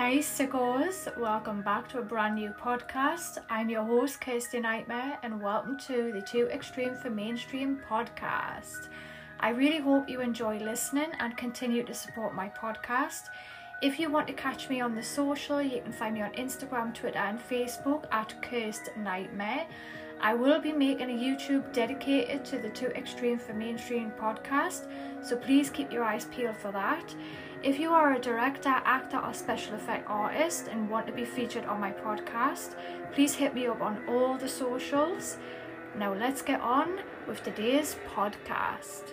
Hey sickos, welcome back to a brand new podcast. I'm your host Kirsty Nightmare and welcome to the Too Extreme for Mainstream podcast. I really hope you enjoy listening and continue to support my podcast. If you want to catch me on the social, you can find me on Instagram, Twitter, and Facebook at Kirst Nightmare. I will be making a YouTube dedicated to the Too Extreme for Mainstream podcast, so please keep your eyes peeled for that. If you are a director, actor, or special effect artist and want to be featured on my podcast, please hit me up on all the socials. Now, let's get on with today's podcast.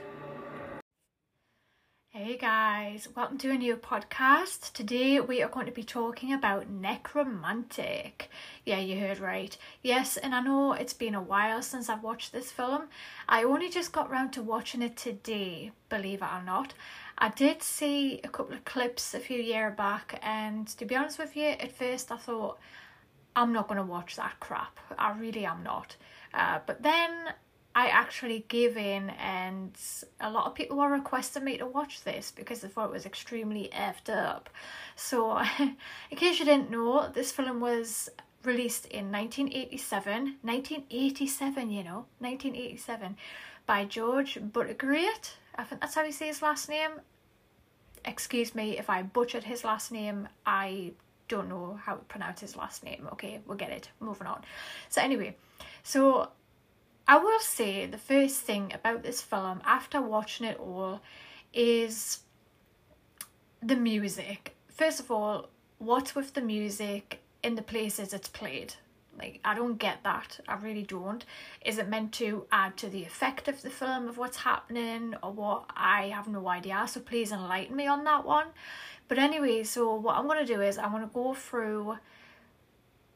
Hey guys, welcome to a new podcast. Today we are going to be talking about Nekromantik. Yeah, you heard right. Yes, and I know it's been a while since I've watched this film. I only just got round to watching it today, believe it or not. I did see a couple of clips a few years back, and to be honest with you, at first I thought, I'm not going to watch that crap. I really am not. Uh, but then I actually gave in, and a lot of people were requesting me to watch this because they thought it was extremely effed up. So, in case you didn't know, this film was released in 1987. 1987, you know, 1987, by George Buttgereit. I think that's how you say his last name. Excuse me if I butchered his last name. I don't know how to pronounce his last name. Okay, we'll get it. Moving on. So anyway, so I will say the first thing about this film after watching it all is the music. First of all, what's with the music in the places it's played? Like, I don't get that. I really don't. Is it meant to add to the effect of the film of what's happening or what? I have no idea. So please enlighten me on that one. But anyway, so what I'm going to do is I'm going to go through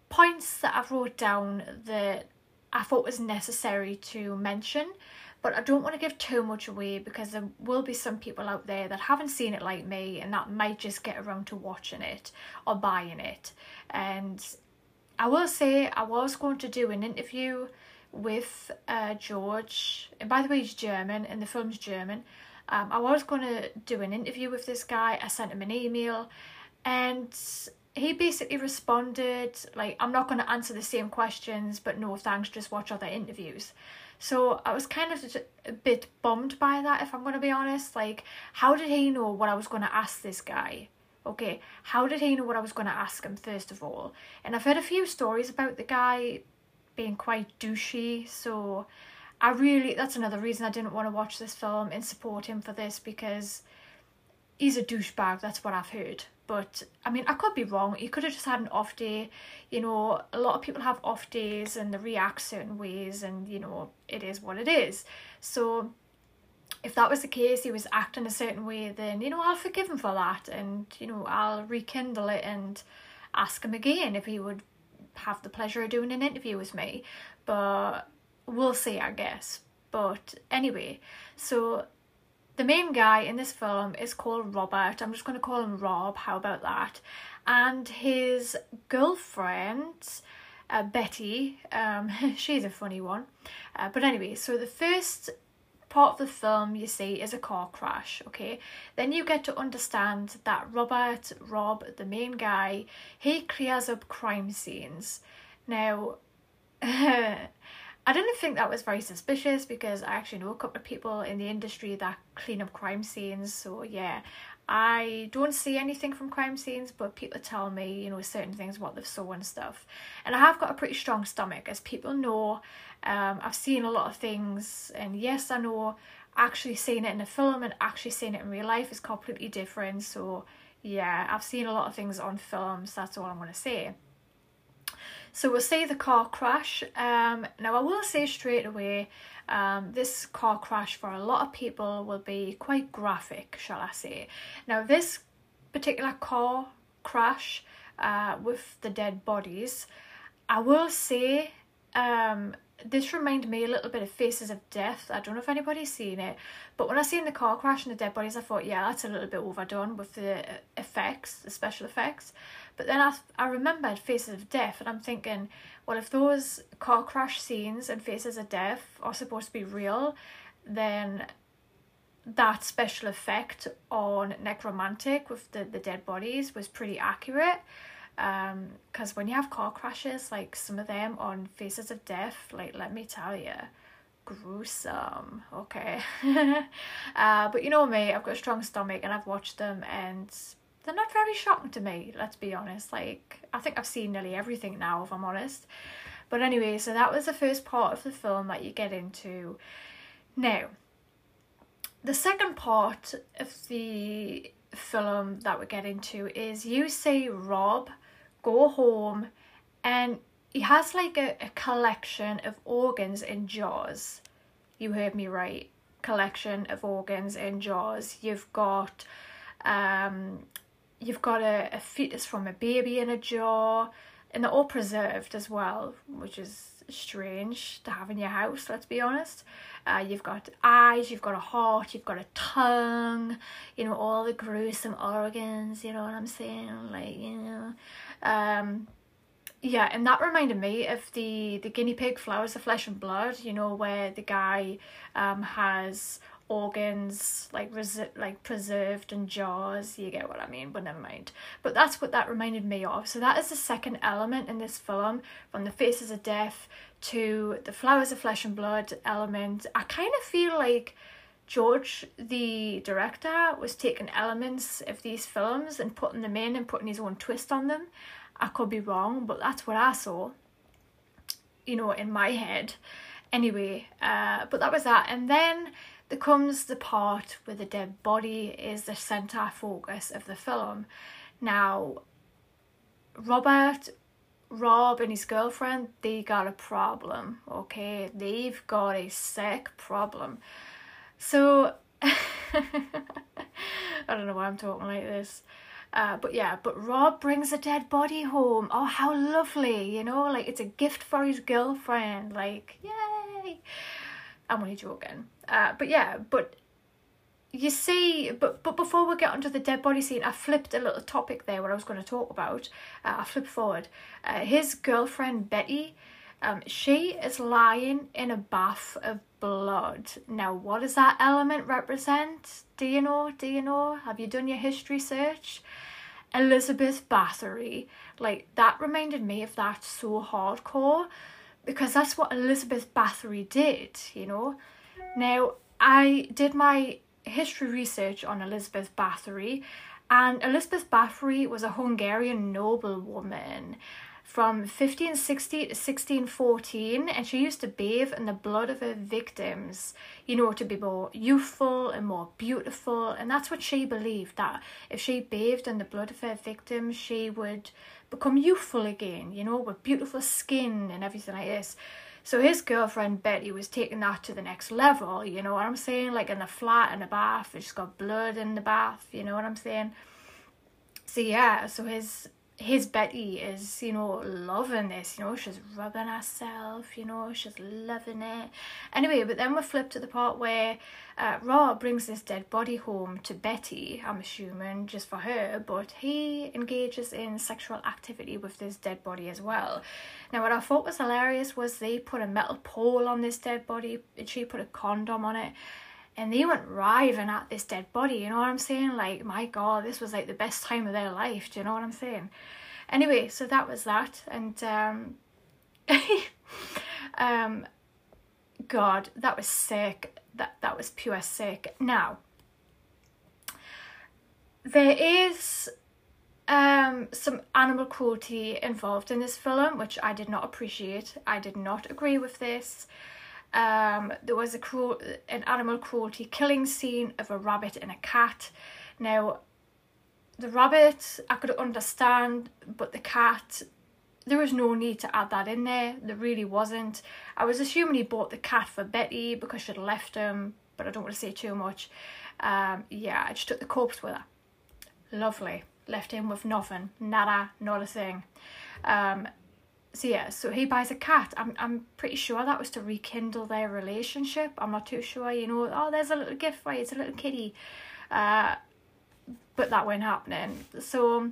points that I've wrote down that I thought was necessary to mention. But I don't want to give too much away because there will be some people out there that haven't seen it like me and that might just get around to watching it or buying it. And I will say I was going to do an interview with uh, George. And by the way, he's German and the film's German. Um, I was going to do an interview with this guy. I sent him an email and he basically responded like i'm not going to answer the same questions but no thanks just watch other interviews so i was kind of a bit bummed by that if i'm going to be honest like how did he know what i was going to ask this guy okay how did he know what i was going to ask him first of all and i've heard a few stories about the guy being quite douchey so i really that's another reason i didn't want to watch this film and support him for this because he's a douchebag that's what i've heard but I mean, I could be wrong. He could have just had an off day. You know, a lot of people have off days and they react certain ways, and you know, it is what it is. So, if that was the case, he was acting a certain way, then you know, I'll forgive him for that, and you know, I'll rekindle it and ask him again if he would have the pleasure of doing an interview with me. But we'll see, I guess. But anyway, so the main guy in this film is called Robert. I'm just going to call him Rob. How about that? And his girlfriend, uh, Betty, um, she's a funny one. Uh, but anyway, so the first part of the film you see is a car crash, okay? Then you get to understand that Robert, Rob, the main guy, he clears up crime scenes. Now, I didn't think that was very suspicious because I actually know a couple of people in the industry that clean up crime scenes. So yeah, I don't see anything from crime scenes, but people tell me, you know, certain things, what they've saw and stuff. And I have got a pretty strong stomach, as people know. Um, I've seen a lot of things, and yes, I know actually seeing it in a film and actually seeing it in real life is completely different. So yeah, I've seen a lot of things on films. That's all I'm going to say. So we'll say the car crash. Um, now I will say straight away, um, this car crash for a lot of people will be quite graphic, shall I say. Now this particular car crash uh, with the dead bodies, I will say um, this reminded me a little bit of Faces of Death. I don't know if anybody's seen it, but when I seen the car crash and the dead bodies, I thought, yeah, that's a little bit overdone with the uh, effects, the special effects. But then I, I remembered Faces of Death, and I'm thinking, well, if those car crash scenes and Faces of Death are supposed to be real, then that special effect on Nekromantik with the, the dead bodies was pretty accurate. Because um, when you have car crashes, like some of them on Faces of Death, like let me tell you, gruesome. Okay, uh, but you know me, I've got a strong stomach, and I've watched them, and they're not very shocking to me. Let's be honest. Like I think I've seen nearly everything now, if I'm honest. But anyway, so that was the first part of the film that you get into. Now, the second part of the film that we get into is you see Rob go home and he has like a, a collection of organs in jars. You heard me right. Collection of organs in jars. You've got um you've got a, a fetus from a baby in a jar and they're all preserved as well, which is strange to have in your house, let's be honest. Uh, you've got eyes, you've got a heart, you've got a tongue, you know, all the gruesome organs, you know what I'm saying? Like, you know. Um, yeah, and that reminded me of the, the guinea pig flowers of flesh and blood, you know, where the guy um, has organs like res- like preserved in jars you get what i mean but never mind. But that's what that reminded me of. So that is the second element in this film from the faces of death to the flowers of flesh and blood element. I kind of feel like george the director was taking elements of these films and putting them in and putting his own twist on them. I could be wrong but that's what i saw you know in my head. Anyway uh, but that was that. And then there comes the part where the dead body is the centre focus of the film. Now, Robert, Rob, and his girlfriend, they got a problem, okay? They've got a sick problem. So, I don't know why I'm talking like this. Uh, but yeah, but Rob brings a dead body home. Oh, how lovely, you know, like it's a gift for his girlfriend. Like, yay! I'm only joking. Uh, but yeah, but you see, but but before we get onto the dead body scene, I flipped a little topic there what I was going to talk about. Uh, I flipped forward. Uh, his girlfriend Betty, um, she is lying in a bath of blood. Now, what does that element represent? Do you know? Do you know? Have you done your history search? Elizabeth Bathory, like that reminded me of that so hardcore because that's what Elizabeth Bathory did, you know. Now, I did my history research on Elizabeth Bathory, and Elizabeth Bathory was a Hungarian noblewoman from 1560 to 1614 and she used to bathe in the blood of her victims you know to be more youthful and more beautiful and that's what she believed that if she bathed in the blood of her victims she would become youthful again you know with beautiful skin and everything like this so his girlfriend Betty was taking that to the next level, you know what I'm saying? Like in the flat in the bath, she's got blood in the bath, you know what I'm saying? So yeah, so his his Betty is, you know, loving this, you know, she's rubbing herself, you know, she's loving it. Anyway, but then we flip to the part where uh, Rob brings this dead body home to Betty, I'm assuming, just for her, but he engages in sexual activity with this dead body as well. Now, what I thought was hilarious was they put a metal pole on this dead body, and she put a condom on it and they went riving at this dead body, you know what I'm saying? Like, my god, this was like the best time of their life, do you know what I'm saying? Anyway, so that was that, and um, um, God, that was sick. That that was pure sick. Now, there is um, some animal cruelty involved in this film, which I did not appreciate. I did not agree with this um, there was a cruel, an animal cruelty killing scene of a rabbit and a cat. Now, the rabbit I could understand, but the cat, there was no need to add that in there. There really wasn't. I was assuming he bought the cat for Betty because she'd left him, but I don't want to say too much. Um, yeah, I just took the corpse with her. Lovely. Left him with nothing. Nada, not a thing. Um, so yeah, so he buys a cat. I'm I'm pretty sure that was to rekindle their relationship. I'm not too sure, you know. Oh, there's a little gift for you. It's a little kitty, uh, but that won't happening. So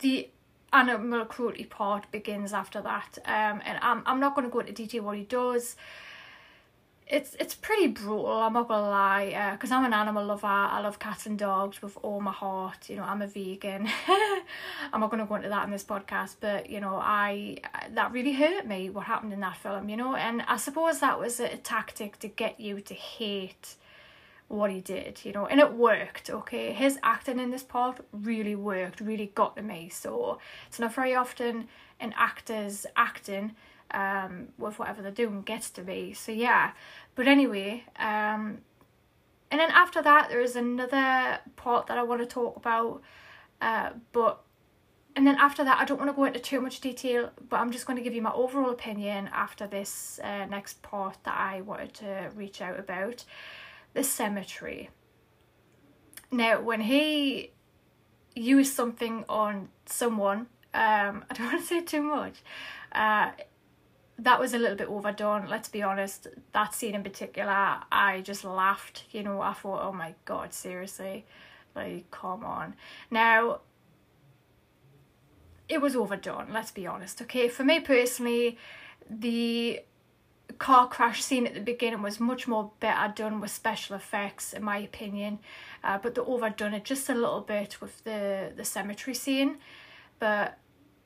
the animal cruelty part begins after that, um, and I'm I'm not going to go into detail what he does. It's it's pretty brutal. I'm not gonna lie, because uh, I'm an animal lover. I love cats and dogs with all my heart. You know, I'm a vegan. I'm not gonna go into that in this podcast, but you know, I that really hurt me. What happened in that film, you know, and I suppose that was a tactic to get you to hate what he did, you know, and it worked. Okay, his acting in this part really worked, really got to me. So it's not very often an actor's acting um, with whatever they're doing gets to me. So yeah, but anyway, um, and then after that there is another part that I want to talk about, uh, but and then after that I don't want to go into too much detail, but I'm just going to give you my overall opinion after this uh, next part that I wanted to reach out about, the cemetery. Now, when he used something on someone, um, I don't want to say too much. Uh, that was a little bit overdone, let's be honest. That scene in particular, I just laughed, you know, I thought, oh my god, seriously? Like, come on. Now, it was overdone, let's be honest, okay? For me personally, the car crash scene at the beginning was much more better done with special effects, in my opinion. Uh, but they overdone it just a little bit with the, the cemetery scene. But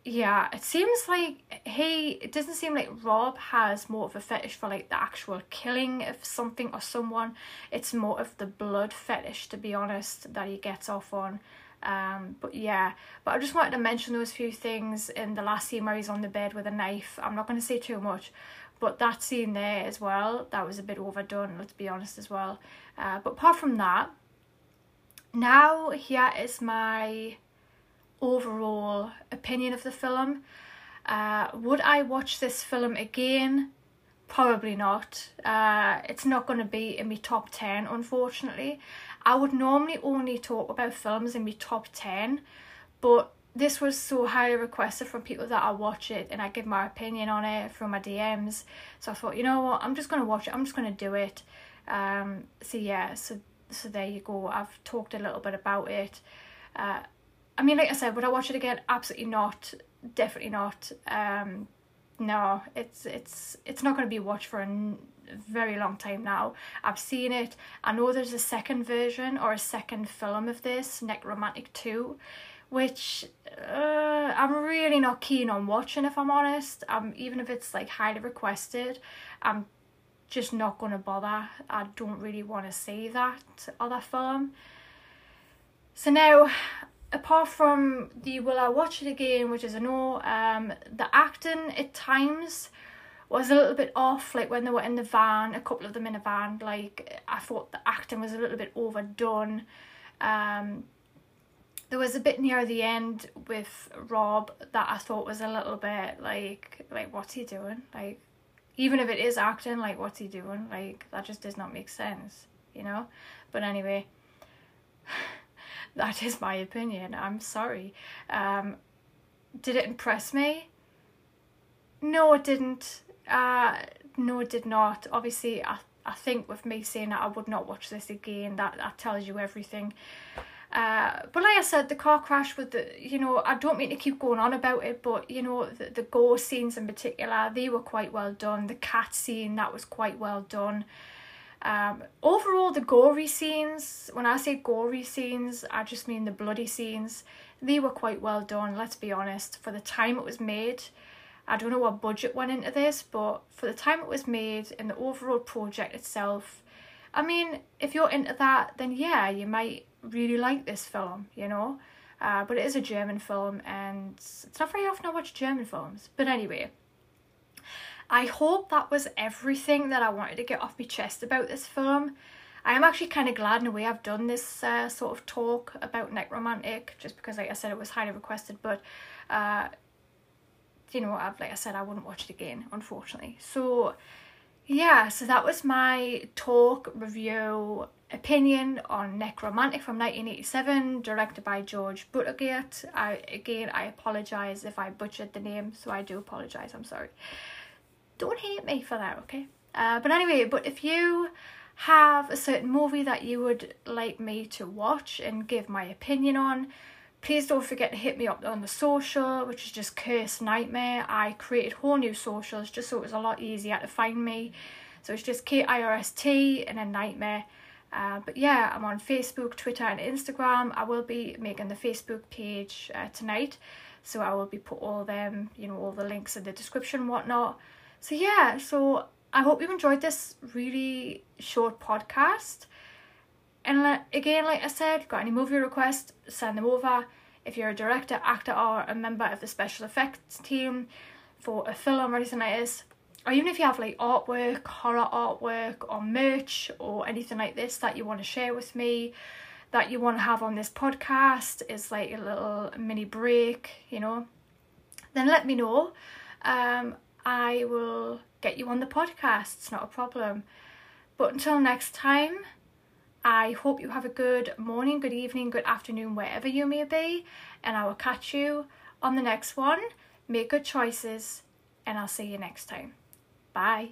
yeah, it seems like he, it doesn't seem like Rob has more of a fetish for like the actual killing of something or someone. It's more of the blood fetish, to be honest, that he gets off on. Um, but yeah, but I just wanted to mention those few things in the last scene where he's on the bed with a knife. I'm not going to say too much, but that scene there as well, that was a bit overdone, let's be honest as well. Uh, but apart from that, now here is my overall opinion of the film. Uh, would I watch this film again? Probably not. Uh, it's not going to be in my top 10, unfortunately. I would normally only talk about films in my top 10, but this was so highly requested from people that I watch it and I give my opinion on it from my DMs. So I thought, you know what, I'm just going to watch it, I'm just going to do it. Um, so yeah, so so there you go. I've talked a little bit about it. Uh, I mean, like I said, would I watch it again? Absolutely not. Definitely not. Um, no, it's it's it's not going to be watched for a very long time now. I've seen it. I know there's a second version or a second film of this, Nekromantik 2, which uh, I'm really not keen on watching if I'm honest. Um, even if it's like highly requested, I'm just not going to bother. I don't really want to see that other film. So now apart from the will I watch it again, which is a no, um, the acting at times was a little bit off. Like when they were in the van, a couple of them in a van, like I thought the acting was a little bit overdone. Um, there was a bit near the end with Rob that I thought was a little bit like like what's he doing? Like even if it is acting, like what's he doing? Like that just does not make sense, you know? But anyway. That is my opinion. I'm sorry. Um, did it impress me? No, it didn't. Uh, no, it did not. Obviously, I, I think with me saying that I would not watch this again, that, that tells you everything. Uh, but like I said, the car crash with the, you know, I don't mean to keep going on about it, but you know, the, the gore scenes in particular, they were quite well done. The cat scene, that was quite well done. Um, overall, the gory scenes, when I say gory scenes, I just mean the bloody scenes, they were quite well done, let's be honest. For the time it was made, I don't know what budget went into this, but for the time it was made and the overall project itself, I mean, if you're into that, then yeah, you might really like this film, you know? Uh, but it is a German film and it's not very often I watch German films. But anyway, I hope that was everything that I wanted to get off my chest about this film. I am actually kind of glad in a way I've done this uh, sort of talk about Nekromantik, just because, like I said, it was highly requested. But, uh, you know, what I've, like I said, I wouldn't watch it again, unfortunately. So, yeah, so that was my talk, review, opinion on Nekromantik from 1987, directed by George Buttgereit. I, again, I apologise if I butchered the name, so I do apologise, I'm sorry don't hate me for that, okay? Uh, but anyway, but if you have a certain movie that you would like me to watch and give my opinion on, please don't forget to hit me up on the social, which is just Kirst Nightmare. I created whole new socials just so it was a lot easier to find me. So it's just K I R S T and a nightmare. Uh, but yeah, I'm on Facebook, Twitter, and Instagram. I will be making the Facebook page uh, tonight, so I will be put all them, you know, all the links in the description, and whatnot. So yeah, so I hope you enjoyed this really short podcast. And again, like I said, got any movie requests, send them over. If you're a director, actor, or a member of the special effects team for a film or anything like this, or even if you have like artwork, horror artwork, or merch, or anything like this that you want to share with me, that you want to have on this podcast, is like a little mini break, you know, then let me know. Um, I will get you on the podcast, it's not a problem. But until next time, I hope you have a good morning, good evening, good afternoon, wherever you may be, and I will catch you on the next one. Make good choices, and I'll see you next time. Bye.